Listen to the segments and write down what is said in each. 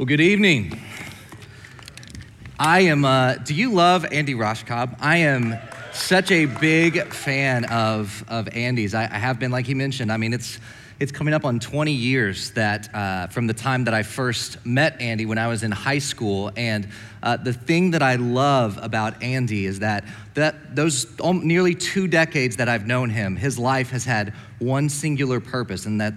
Well, good evening. I am, uh, do you love Andy Roshkob? I am such a big fan of, of Andy's. I, I have been, like he mentioned, I mean, it's, it's coming up on 20 years that uh, from the time that I first met Andy when I was in high school. And uh, the thing that I love about Andy is that, that those nearly two decades that I've known him, his life has had one singular purpose, and that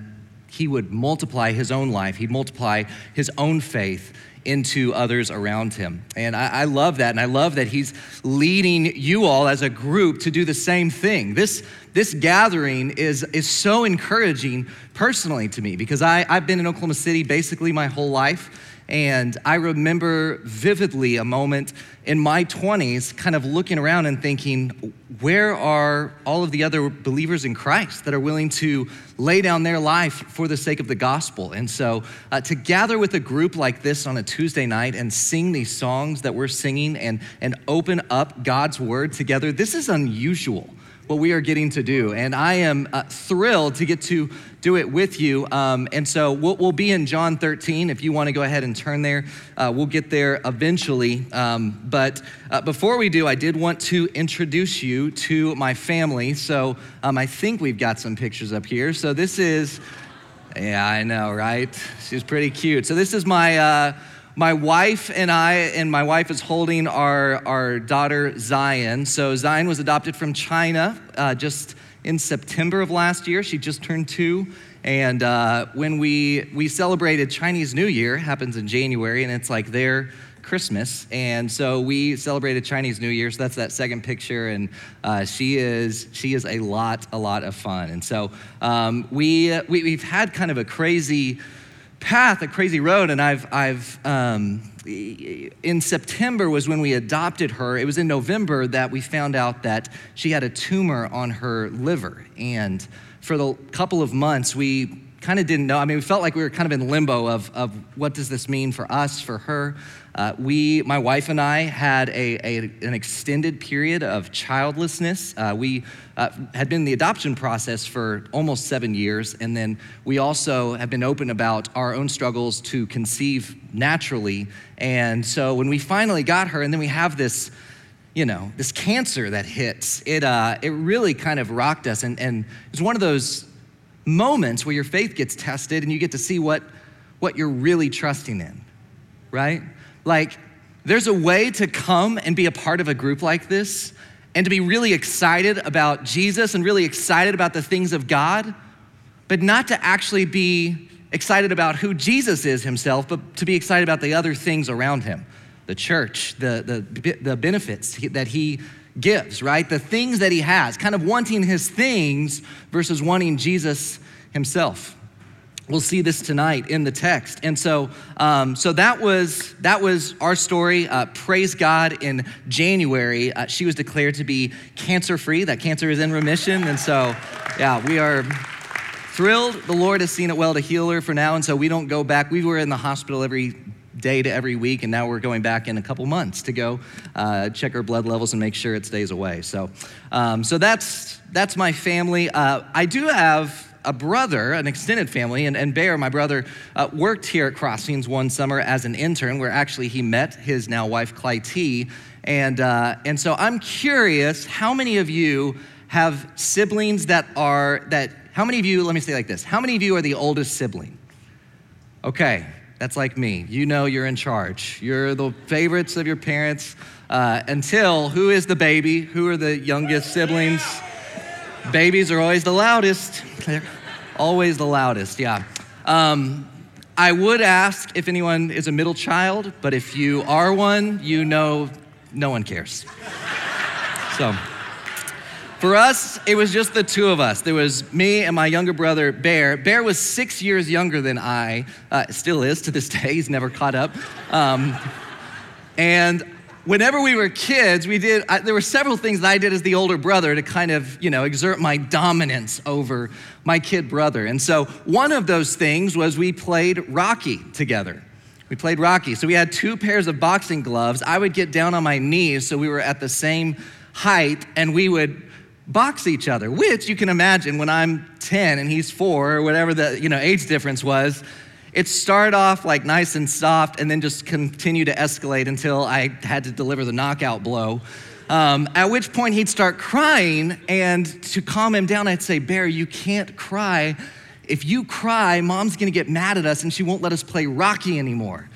he would multiply his own life, he'd multiply his own faith into others around him. And I, I, love that. And I love that he's leading you all as a group to do the same thing. This, this gathering is, is so encouraging personally to me because I, I've been in Oklahoma City basically my whole life. And I remember vividly a moment in my 20s kind of looking around and thinking, where are all of the other believers in Christ that are willing to lay down their life for the sake of the gospel? And so uh, to gather with a group like this on a Tuesday night and sing these songs that we're singing and, and open up God's word together, this is unusual what we are getting to do. And I am uh, thrilled to get to do it with you. Um, and so we'll, we'll, be in John 13. If you want to go ahead and turn there, uh, we'll get there eventually. Um, but uh, before we do, I did want to introduce you to my family. So um, I think we've got some pictures up here. So this is, yeah, I know, right? She's pretty cute. So this is my uh, my wife and I, and my wife is holding our, our daughter Zion. So Zion was adopted from China uh, just in September of last year. She just turned two. And uh, when we, we celebrated Chinese New Year, happens in January, and it's like their Christmas. And so we celebrated Chinese New Year. So that's that second picture. And uh, she is she is a lot, a lot of fun. And so um, we, we, we've had kind of a crazy path, a crazy road, and I've, I've um, in September was when we adopted her. It was in November that we found out that she had a tumor on her liver. And for the couple of months, we kind of didn't know. I mean, we felt like we were kind of in limbo of, of what does this mean for us, for her. Uh, we, my wife and I, had a, a an extended period of childlessness. Uh, we uh, had been in the adoption process for almost seven years, and then we also have been open about our own struggles to conceive naturally. And so when we finally got her, and then we have this, you know, this cancer that hits, it, uh, it really kind of rocked us. And, and it's one of those moments where your faith gets tested and you get to see what, what you're really trusting in, right? Like, there's a way to come and be a part of a group like this and to be really excited about Jesus and really excited about the things of God, but not to actually be excited about who Jesus is himself, but to be excited about the other things around him the church, the, the, the benefits that he gives, right? The things that he has, kind of wanting his things versus wanting Jesus himself. We'll see this tonight in the text, and so um, so that was that was our story. Uh, praise God! In January, uh, she was declared to be cancer free. That cancer is in remission, and so yeah, we are thrilled. The Lord has seen it well to heal her for now, and so we don't go back. We were in the hospital every day to every week, and now we're going back in a couple months to go uh, check our blood levels and make sure it stays away. So, um, so that's that's my family. Uh, I do have a brother, an extended family, and, and Bear, my brother, uh, worked here at Crossings one summer as an intern, where actually he met his now wife, Clytie. And, uh, and so I'm curious how many of you have siblings that are, that, how many of you, let me say like this, how many of you are the oldest sibling? Okay, that's like me. You know you're in charge. You're the favorites of your parents uh, until who is the baby? Who are the youngest siblings? Babies are always the loudest. They're always the loudest, yeah. Um, I would ask if anyone is a middle child, but if you are one, you know no one cares. So, for us, it was just the two of us. There was me and my younger brother, Bear. Bear was six years younger than I, uh, still is to this day. He's never caught up. Um, and whenever we were kids, we did, I, there were several things that I did as the older brother to kind of, you know, exert my dominance over my kid brother. And so one of those things was we played Rocky together. We played Rocky. So we had two pairs of boxing gloves. I would get down on my knees so we were at the same height and we would box each other, which you can imagine when I'm 10 and he's four or whatever the, you know, age difference was, it started off like nice and soft and then just continued to escalate until I had to deliver the knockout blow. Um, at which point he'd start crying, and to calm him down, I'd say, Bear, you can't cry. If you cry, mom's gonna get mad at us and she won't let us play Rocky anymore.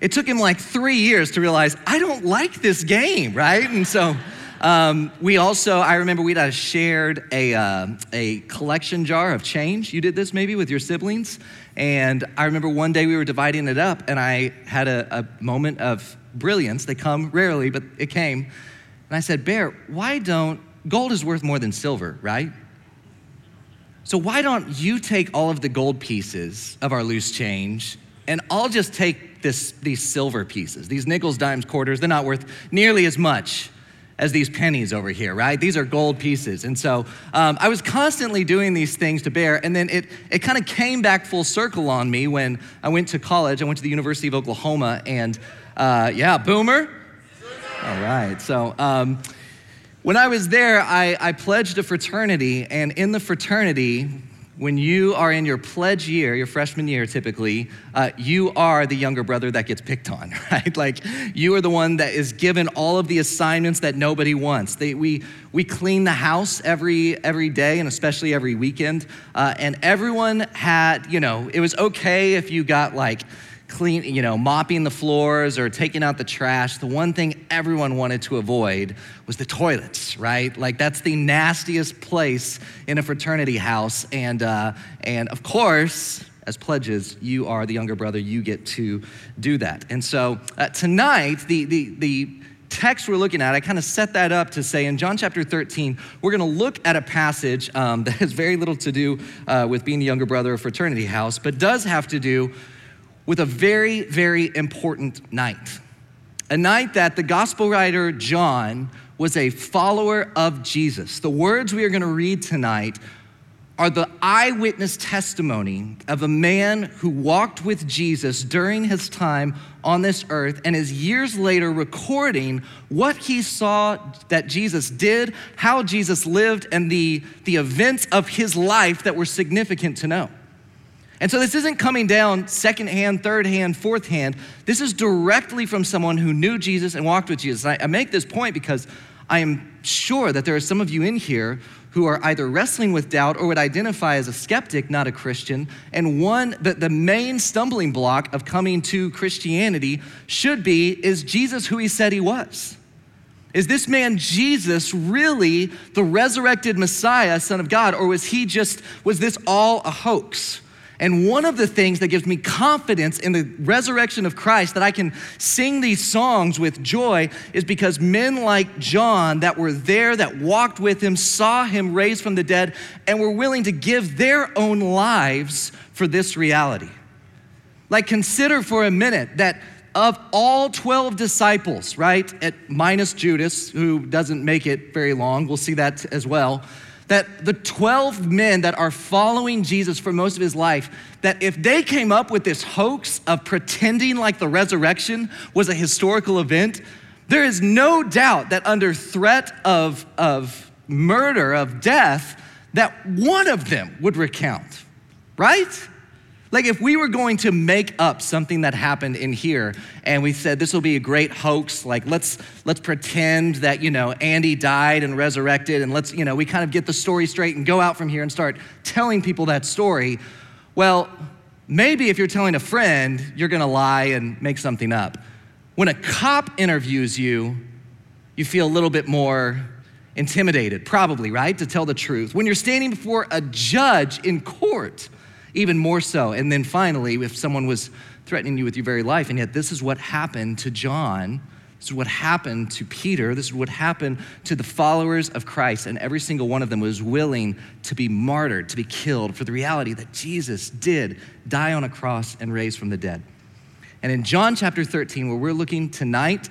It took him like three years to realize, I don't like this game, right? And so, um, we also, I remember we'd uh, shared a, uh, a collection jar of change. You did this maybe with your siblings. And I remember one day we were dividing it up, and I had a, a moment of brilliance. They come rarely, but it came. And I said, Bear, why don't, gold is worth more than silver, right? So why don't you take all of the gold pieces of our loose change, and I'll just take this, these silver pieces, these nickels, dimes, quarters, they're not worth nearly as much as these pennies over here, right? These are gold pieces. And so um, I was constantly doing these things to Bear, and then it, it kind of came back full circle on me when I went to college. I went to the University of Oklahoma, and uh, yeah, boomer. All right. So um, when I was there, I, I pledged a fraternity, and in the fraternity, when you are in your pledge year, your freshman year typically, uh, you are the younger brother that gets picked on, right? Like you are the one that is given all of the assignments that nobody wants. They, we, we clean the house every, every day and especially every weekend. Uh, and everyone had, you know, it was okay if you got like, clean, you know, mopping the floors or taking out the trash, the one thing everyone wanted to avoid was the toilets, right? Like that's the nastiest place in a fraternity house. And, uh, and of course, as pledges, you are the younger brother, you get to do that. And so uh, tonight, the, the, the text we're looking at, I kind of set that up to say in John chapter 13, we're going to look at a passage um, that has very little to do uh, with being the younger brother of fraternity house, but does have to do with a very, very important night. A night that the gospel writer John was a follower of Jesus. The words we are going to read tonight are the eyewitness testimony of a man who walked with Jesus during his time on this earth and is years later recording what he saw that Jesus did, how Jesus lived, and the, the events of his life that were significant to know. And so this isn't coming down second hand, third hand, fourth hand. This is directly from someone who knew Jesus and walked with Jesus. I, I make this point because I am sure that there are some of you in here who are either wrestling with doubt or would identify as a skeptic, not a Christian. And one, the, the main stumbling block of coming to Christianity should be is Jesus who he said he was? Is this man Jesus really the resurrected Messiah, Son of God, or was he just, was this all a hoax? And one of the things that gives me confidence in the resurrection of Christ, that I can sing these songs with joy, is because men like John that were there, that walked with him, saw him raised from the dead, and were willing to give their own lives for this reality. Like, consider for a minute that of all 12 disciples, right, at minus Judas, who doesn't make it very long, we'll see that as well that the 12 men that are following Jesus for most of his life, that if they came up with this hoax of pretending like the resurrection was a historical event, there is no doubt that under threat of, of murder, of death, that one of them would recount, right? Like if we were going to make up something that happened in here and we said this will be a great hoax, like let's let's pretend that, you know, Andy died and resurrected and let's, you know, we kind of get the story straight and go out from here and start telling people that story. Well, maybe if you're telling a friend, you're to lie and make something up. When a cop interviews you, you feel a little bit more intimidated, probably, right? To tell the truth. When you're standing before a judge in court, even more so. And then finally, if someone was threatening you with your very life, and yet this is what happened to John. This is what happened to Peter. This is what happened to the followers of Christ. And every single one of them was willing to be martyred, to be killed for the reality that Jesus did die on a cross and raise from the dead. And in John chapter 13, where we're looking tonight,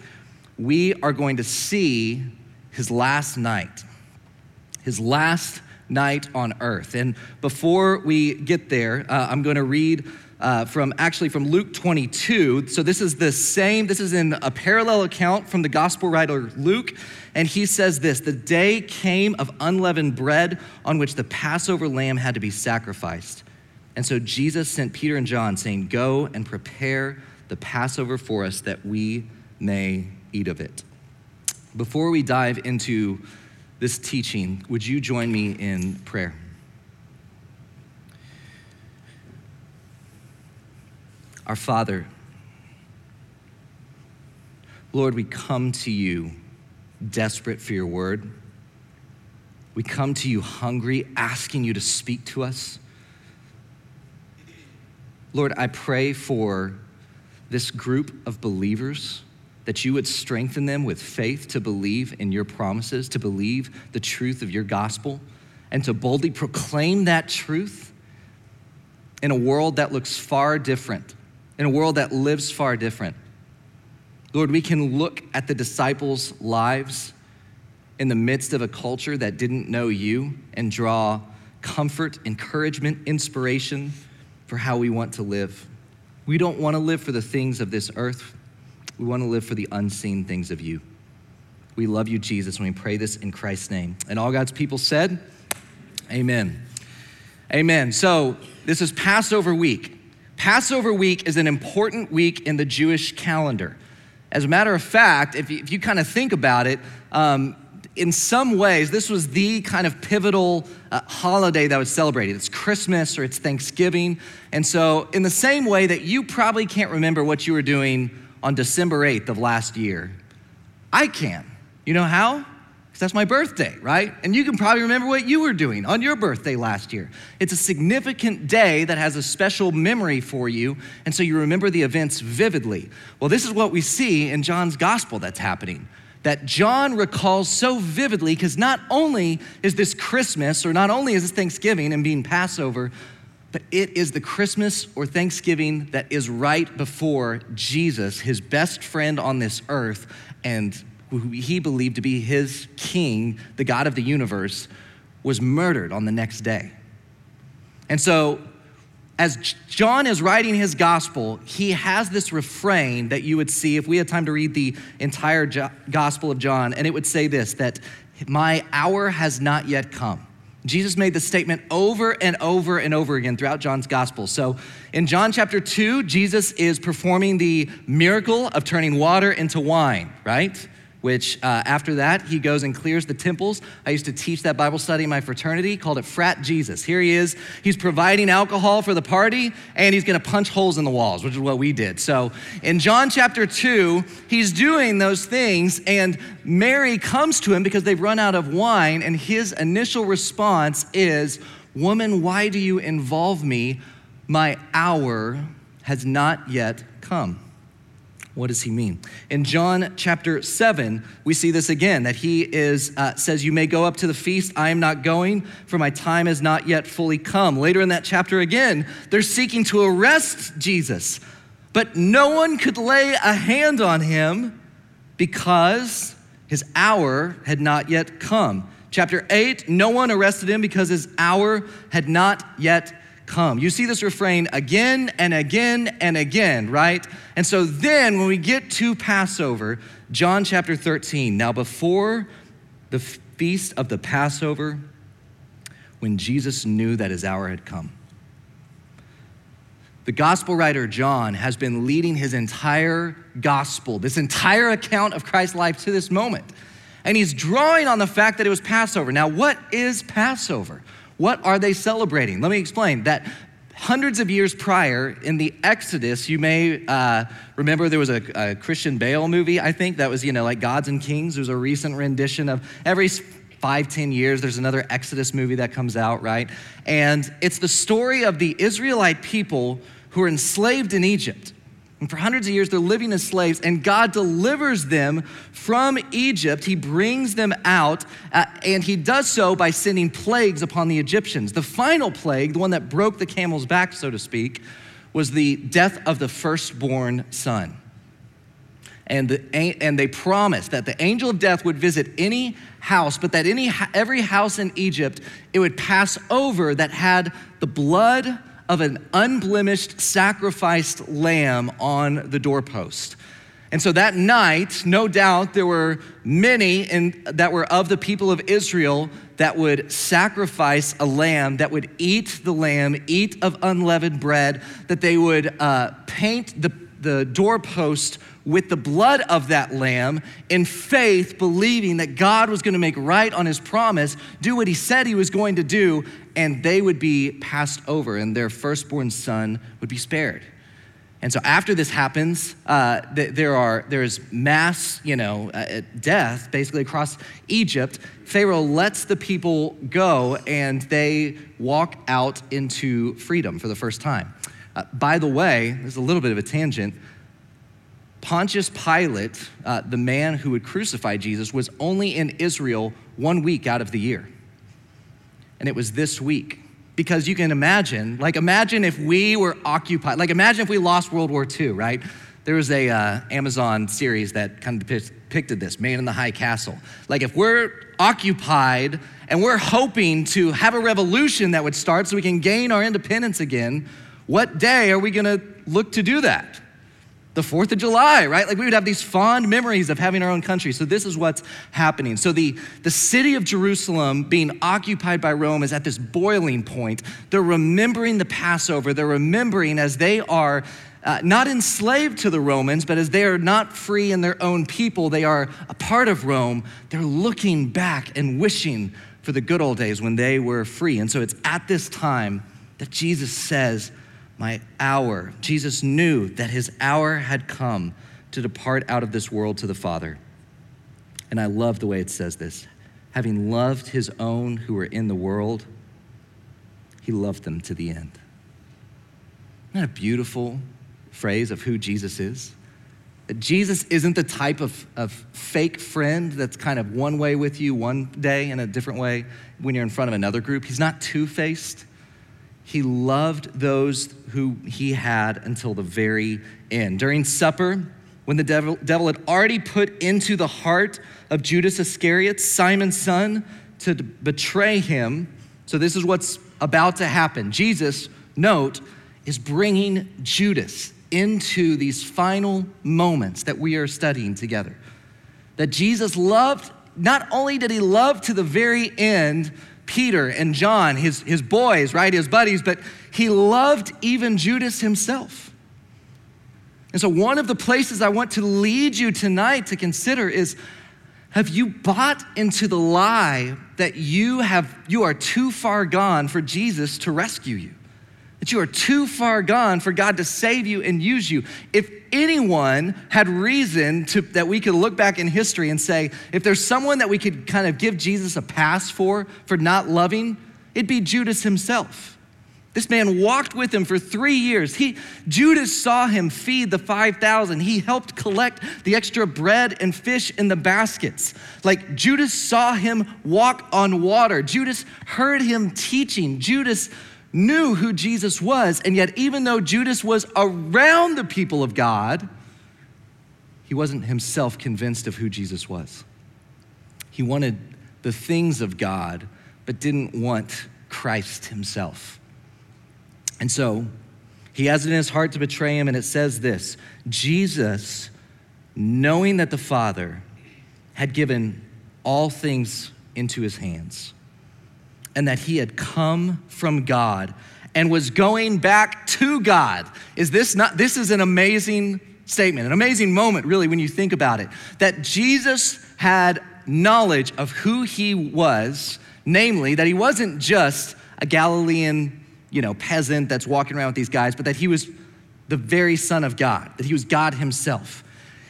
we are going to see his last night. His last night on earth. And before we get there, uh, I'm going to read uh, from actually from Luke 22. So this is the same, this is in a parallel account from the gospel writer Luke. And he says this The day came of unleavened bread on which the Passover lamb had to be sacrificed. And so Jesus sent Peter and John, saying, Go and prepare the Passover for us that we may eat of it. Before we dive into this teaching, would you join me in prayer? Our Father, Lord, we come to you desperate for your word. We come to you hungry, asking you to speak to us. Lord, I pray for this group of believers that you would strengthen them with faith to believe in your promises, to believe the truth of your gospel, and to boldly proclaim that truth in a world that looks far different, in a world that lives far different. Lord, we can look at the disciples' lives in the midst of a culture that didn't know you and draw comfort, encouragement, inspiration for how we want to live. We don't want to live for the things of this earth. We want to live for the unseen things of you. We love you, Jesus, and we pray this in Christ's name. And all God's people said, Amen. Amen. So, this is Passover week. Passover week is an important week in the Jewish calendar. As a matter of fact, if you, if you kind of think about it, um, in some ways, this was the kind of pivotal uh, holiday that was celebrated. It's Christmas or it's Thanksgiving. And so, in the same way that you probably can't remember what you were doing on December 8th of last year, I can. You know how? Because that's my birthday, right? And you can probably remember what you were doing on your birthday last year. It's a significant day that has a special memory for you, and so you remember the events vividly. Well, this is what we see in John's gospel that's happening that John recalls so vividly because not only is this Christmas or not only is this Thanksgiving and being Passover, but it is the Christmas or Thanksgiving that is right before Jesus, his best friend on this earth, and who he believed to be his king, the God of the universe, was murdered on the next day. And so as John is writing his gospel, he has this refrain that you would see if we had time to read the entire gospel of John, and it would say this that my hour has not yet come. Jesus made the statement over and over and over again throughout John's gospel. So in John chapter 2, Jesus is performing the miracle of turning water into wine, right? Which uh, after that, he goes and clears the temples. I used to teach that Bible study in my fraternity, called it Frat Jesus. Here he is. He's providing alcohol for the party, and he's going to punch holes in the walls, which is what we did. So in John chapter 2, he's doing those things, and Mary comes to him because they've run out of wine, and his initial response is, Woman, why do you involve me? My hour has not yet come. What does he mean? In John chapter 7, we see this again that he is uh, says, You may go up to the feast. I am not going, for my time has not yet fully come. Later in that chapter again, they're seeking to arrest Jesus, but no one could lay a hand on him because his hour had not yet come. Chapter 8, no one arrested him because his hour had not yet come. You see this refrain again and again and again, right? And so then when we get to Passover, John chapter 13, now before the feast of the Passover, when Jesus knew that his hour had come. The gospel writer John has been leading his entire gospel, this entire account of Christ's life to this moment. And he's drawing on the fact that it was Passover. Now, what is Passover? What are they celebrating? Let me explain that hundreds of years prior in the Exodus, you may uh, remember there was a, a, Christian Bale movie, I think, that was, you know, like Gods and Kings. There's a recent rendition of every five, ten years, there's another Exodus movie that comes out, right? And it's the story of the Israelite people who are enslaved in Egypt. And for hundreds of years, they're living as slaves, and God delivers them from Egypt. He brings them out, uh, and He does so by sending plagues upon the Egyptians. The final plague, the one that broke the camel's back, so to speak, was the death of the firstborn son. And, the, and they promised that the angel of death would visit any house, but that any, every house in Egypt, it would pass over that had the blood of an unblemished sacrificed lamb on the doorpost. And so that night, no doubt, there were many in, that were of the people of Israel that would sacrifice a lamb, that would eat the lamb, eat of unleavened bread, that they would uh, paint the, the doorpost with the blood of that lamb in faith, believing that God was going to make right on his promise, do what he said he was going to do, and they would be passed over, and their firstborn son would be spared. And so after this happens, uh, there are there's mass, you know, uh, death basically across Egypt. Pharaoh lets the people go, and they walk out into freedom for the first time. Uh, by the way, there's a little bit of a tangent. Pontius Pilate, uh, the man who would crucify Jesus, was only in Israel one week out of the year, and it was this week because you can imagine, like, imagine if we were occupied, like, imagine if we lost World War II, right? There was a uh, Amazon series that kind of depicted this, Man in the High Castle. Like, if we're occupied and we're hoping to have a revolution that would start so we can gain our independence again, what day are we gonna look to do that? the 4th of July, right? Like we would have these fond memories of having our own country. So this is what's happening. So the, the city of Jerusalem being occupied by Rome is at this boiling point. They're remembering the Passover. They're remembering as they are uh, not enslaved to the Romans, but as they are not free in their own people, they are a part of Rome. They're looking back and wishing for the good old days when they were free. And so it's at this time that Jesus says, my hour. Jesus knew that his hour had come to depart out of this world to the Father. And I love the way it says this. Having loved his own who were in the world, he loved them to the end. Isn't that a beautiful phrase of who Jesus is? That Jesus isn't the type of, of fake friend that's kind of one way with you one day and a different way when you're in front of another group. He's not two faced. He loved those who he had until the very end. During supper, when the devil, devil had already put into the heart of Judas Iscariot, Simon's son, to betray him. So, this is what's about to happen. Jesus, note, is bringing Judas into these final moments that we are studying together. That Jesus loved, not only did he love to the very end, Peter and John, his, his boys, right, his buddies, but he loved even Judas himself. And so, one of the places I want to lead you tonight to consider is have you bought into the lie that you, have, you are too far gone for Jesus to rescue you? That you are too far gone for God to save you and use you. If anyone had reason to, that we could look back in history and say, if there's someone that we could kind of give Jesus a pass for, for not loving, it'd be Judas himself. This man walked with him for three years. He, Judas saw him feed the 5,000. He helped collect the extra bread and fish in the baskets. Like Judas saw him walk on water. Judas heard him teaching. Judas knew who Jesus was, and yet, even though Judas was around the people of God, he wasn't himself convinced of who Jesus was. He wanted the things of God, but didn't want Christ himself. And so he has it in his heart to betray him, and it says this Jesus, knowing that the Father had given all things into his hands, and that he had come from God and was going back to God. Is this not, this is an amazing statement, an amazing moment, really, when you think about it. That Jesus had knowledge of who he was, namely, that he wasn't just a Galilean, you know, peasant that's walking around with these guys, but that he was the very Son of God, that he was God himself.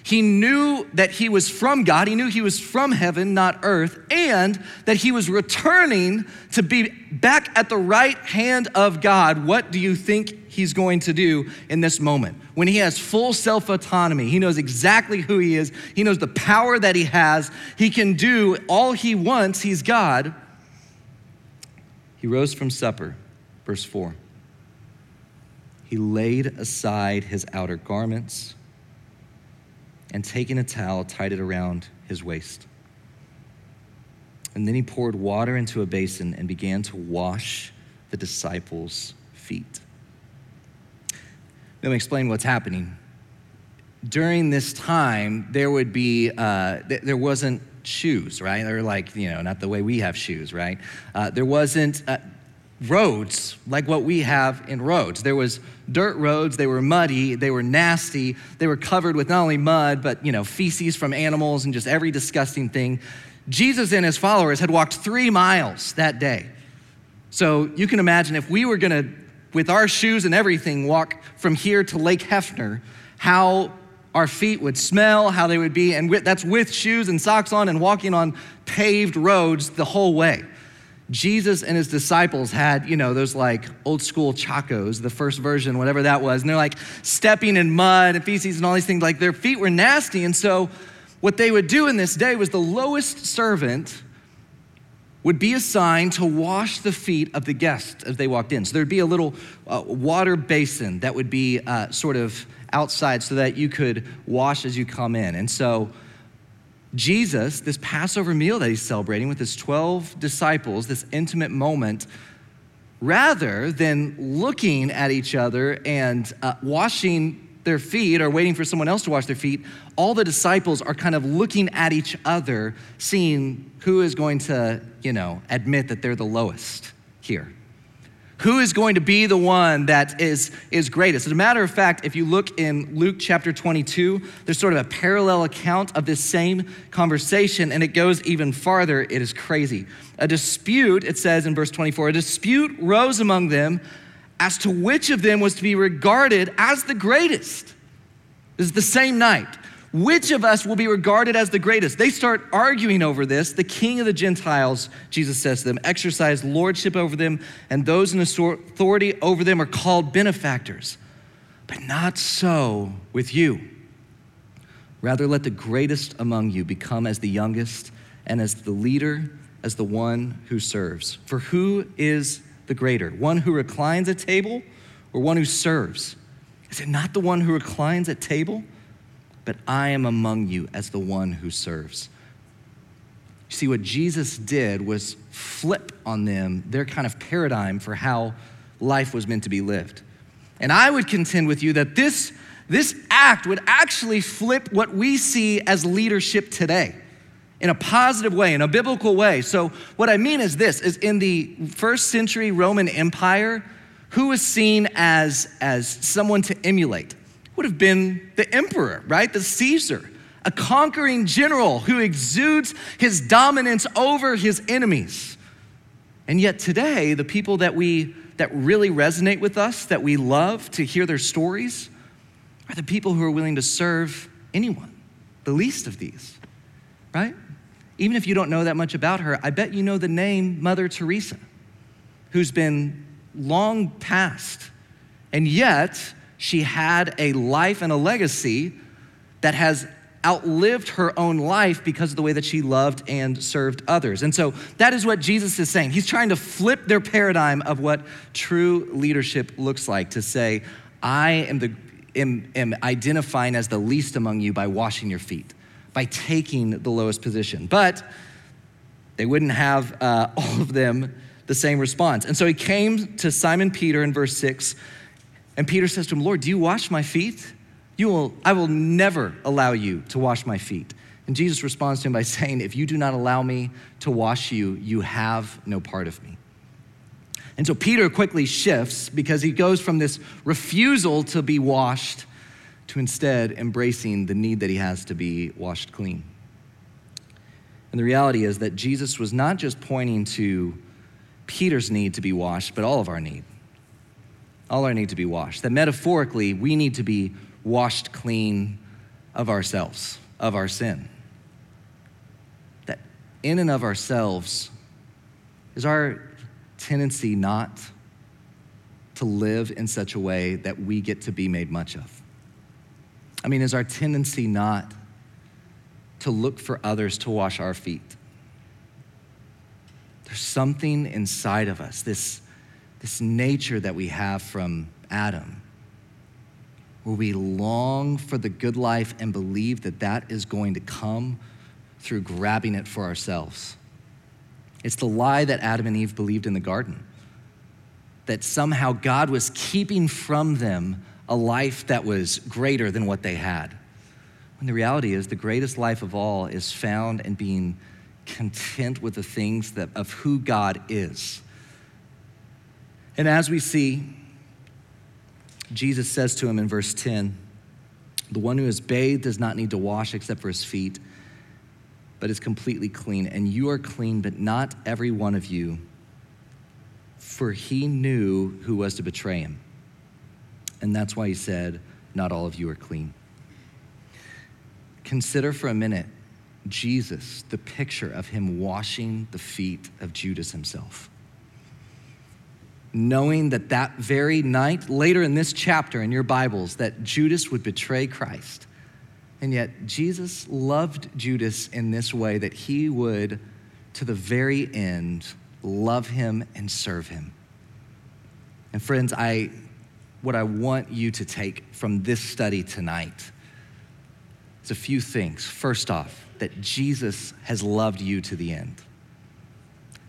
He knew that he was from God. He knew he was from heaven, not earth, and that he was returning to be back at the right hand of God. What do you think he's going to do in this moment? When he has full self autonomy, he knows exactly who he is, he knows the power that he has, he can do all he wants, he's God. He rose from supper, verse 4. He laid aside his outer garments and taking a towel, tied it around his waist. And then he poured water into a basin and began to wash the disciples' feet. Let me explain what's happening. During this time, there would be, uh, there wasn't shoes, right? They're like, you know, not the way we have shoes, right? Uh, there wasn't uh, roads like what we have in roads. There was dirt roads, they were muddy, they were nasty, they were covered with not only mud, but, you know, feces from animals and just every disgusting thing. Jesus and his followers had walked three miles that day. So you can imagine if we were gonna, with our shoes and everything, walk from here to Lake Hefner, how our feet would smell, how they would be, and that's with shoes and socks on and walking on paved roads the whole way. Jesus and his disciples had, you know, those like old school chacos, the first version, whatever that was, and they're like stepping in mud and feces and all these things. Like their feet were nasty. And so, what they would do in this day was the lowest servant would be assigned to wash the feet of the guests as they walked in. So there'd be a little uh, water basin that would be uh, sort of outside so that you could wash as you come in. And so Jesus, this Passover meal that he's celebrating with his 12 disciples, this intimate moment, rather than looking at each other and uh, washing their feet or waiting for someone else to wash their feet, all the disciples are kind of looking at each other, seeing who is going to, you know, admit that they're the lowest here. Who is going to be the one that is, is greatest? As a matter of fact, if you look in Luke chapter 22, there's sort of a parallel account of this same conversation, and it goes even farther. It is crazy. A dispute, it says in verse 24, a dispute rose among them as to which of them was to be regarded as the greatest. This is the same night. Which of us will be regarded as the greatest? They start arguing over this. The king of the Gentiles, Jesus says to them, exercise lordship over them, and those in authority over them are called benefactors. But not so with you. Rather, let the greatest among you become as the youngest, and as the leader, as the one who serves. For who is the greater? One who reclines at table or one who serves? Is it not the one who reclines at table? But I am among you as the one who serves. You see, what Jesus did was flip on them their kind of paradigm for how life was meant to be lived. And I would contend with you that this, this act would actually flip what we see as leadership today in a positive way, in a biblical way. So, what I mean is this is in the first century Roman Empire, who was seen as, as someone to emulate? Would have been the emperor, right? The Caesar, a conquering general who exudes his dominance over his enemies. And yet today, the people that we that really resonate with us, that we love to hear their stories, are the people who are willing to serve anyone, the least of these, right? Even if you don't know that much about her, I bet you know the name Mother Teresa, who's been long past, and yet she had a life and a legacy that has outlived her own life because of the way that she loved and served others. And so that is what Jesus is saying. He's trying to flip their paradigm of what true leadership looks like to say, I am, the, am, am identifying as the least among you by washing your feet, by taking the lowest position. But they wouldn't have uh, all of them the same response. And so he came to Simon Peter in verse 6 and Peter says to him, Lord, do you wash my feet? You will, I will never allow you to wash my feet. And Jesus responds to him by saying, If you do not allow me to wash you, you have no part of me. And so Peter quickly shifts because he goes from this refusal to be washed to instead embracing the need that he has to be washed clean. And the reality is that Jesus was not just pointing to Peter's need to be washed, but all of our need all our need to be washed. That metaphorically, we need to be washed clean of ourselves, of our sin. That in and of ourselves is our tendency not to live in such a way that we get to be made much of. I mean, is our tendency not to look for others to wash our feet? There's something inside of us, this this nature that we have from Adam, where we long for the good life and believe that that is going to come through grabbing it for ourselves. It's the lie that Adam and Eve believed in the garden that somehow God was keeping from them a life that was greater than what they had. When the reality is, the greatest life of all is found in being content with the things that, of who God is. And as we see, Jesus says to him in verse 10 The one who is bathed does not need to wash except for his feet, but is completely clean. And you are clean, but not every one of you, for he knew who was to betray him. And that's why he said, Not all of you are clean. Consider for a minute Jesus, the picture of him washing the feet of Judas himself. Knowing that that very night, later in this chapter in your Bibles, that Judas would betray Christ. And yet, Jesus loved Judas in this way that he would, to the very end, love him and serve him. And friends, I, what I want you to take from this study tonight is a few things. First off, that Jesus has loved you to the end.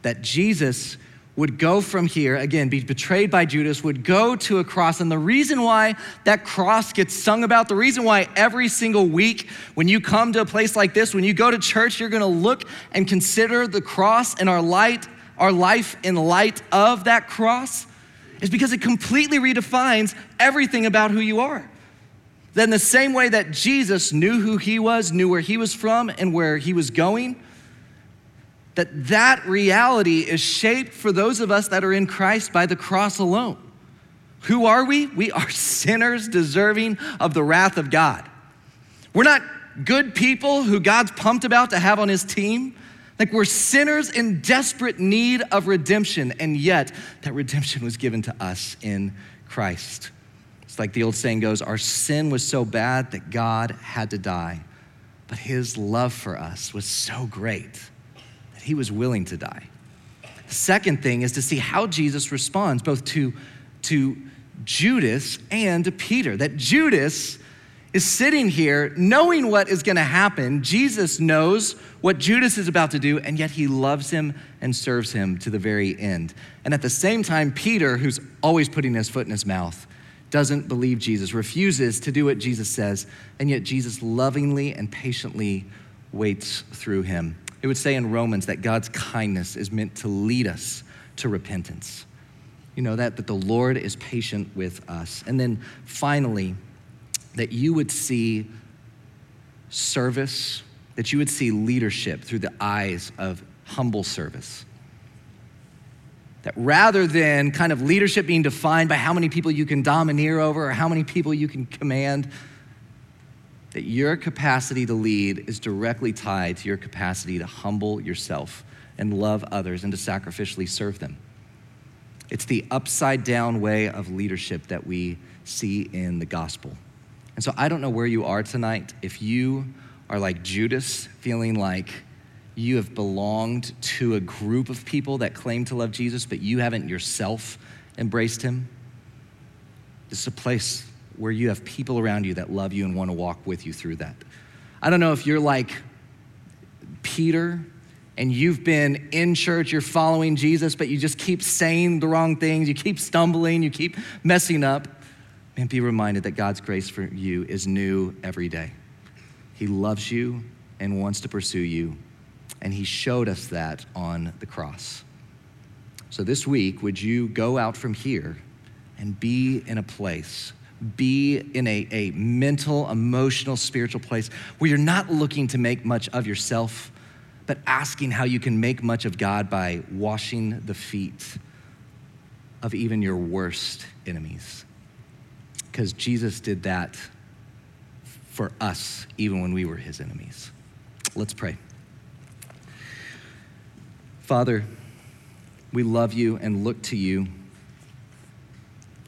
That Jesus would go from here, again, be betrayed by Judas, would go to a cross. And the reason why that cross gets sung about, the reason why every single week when you come to a place like this, when you go to church, you're gonna look and consider the cross and our light, our life in light of that cross, is because it completely redefines everything about who you are. Then, the same way that Jesus knew who he was, knew where he was from, and where he was going, that that reality is shaped for those of us that are in Christ by the cross alone. Who are we? We are sinners deserving of the wrath of God. We're not good people who God's pumped about to have on his team. Like we're sinners in desperate need of redemption, and yet that redemption was given to us in Christ. It's like the old saying goes our sin was so bad that God had to die, but his love for us was so great he was willing to die. Second thing is to see how Jesus responds both to, to Judas and to Peter. That Judas is sitting here knowing what is going to happen. Jesus knows what Judas is about to do, and yet he loves him and serves him to the very end. And at the same time, Peter, who's always putting his foot in his mouth, doesn't believe Jesus, refuses to do what Jesus says, and yet Jesus lovingly and patiently waits through him. It would say in Romans that God's kindness is meant to lead us to repentance. You know that that the Lord is patient with us. And then finally, that you would see service, that you would see leadership through the eyes of humble service. That rather than kind of leadership being defined by how many people you can domineer over or how many people you can command, that your capacity to lead is directly tied to your capacity to humble yourself and love others and to sacrificially serve them. It's the upside down way of leadership that we see in the gospel. And so I don't know where you are tonight. If you are like Judas, feeling like you have belonged to a group of people that claim to love Jesus, but you haven't yourself embraced him. This is a place where you have people around you that love you and want to walk with you through that. I don't know if you're like Peter and you've been in church, you're following Jesus, but you just keep saying the wrong things, you keep stumbling, you keep messing up. And be reminded that God's grace for you is new every day. He loves you and wants to pursue you and he showed us that on the cross. So this week, would you go out from here and be in a place, be in a, a mental, emotional, spiritual place where you're not looking to make much of yourself, but asking how you can make much of God by washing the feet of even your worst enemies. Because Jesus did that for us, even when we were his enemies. Let's pray. Father, we love you and look to you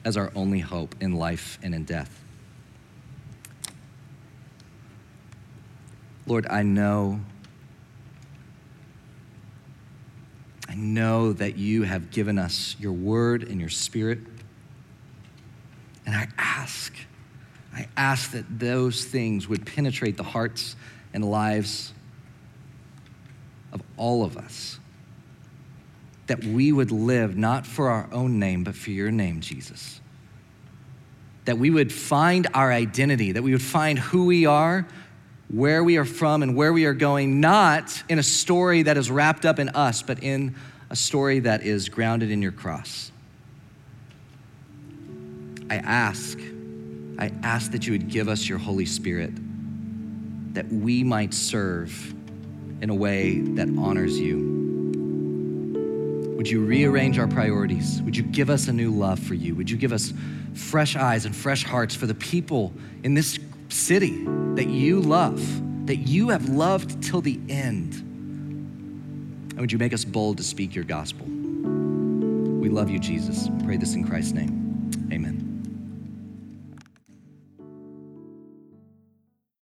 as our only hope in life and in death. Lord, I know, I know that you have given us your word and your spirit. And I ask, I ask that those things would penetrate the hearts and lives of all of us that we would live not for our own name, but for your name, Jesus. That we would find our identity, that we would find who we are where we are from and where we are going, not in a story that is wrapped up in us, but in a story that is grounded in your cross. I ask, I ask that you would give us your Holy Spirit, that we might serve in a way that honors you. Would you rearrange our priorities? Would you give us a new love for you? Would you give us fresh eyes and fresh hearts for the people in this city that you love, that you have loved till the end? And would you make us bold to speak your gospel? We love you, Jesus. Pray this in Christ's name.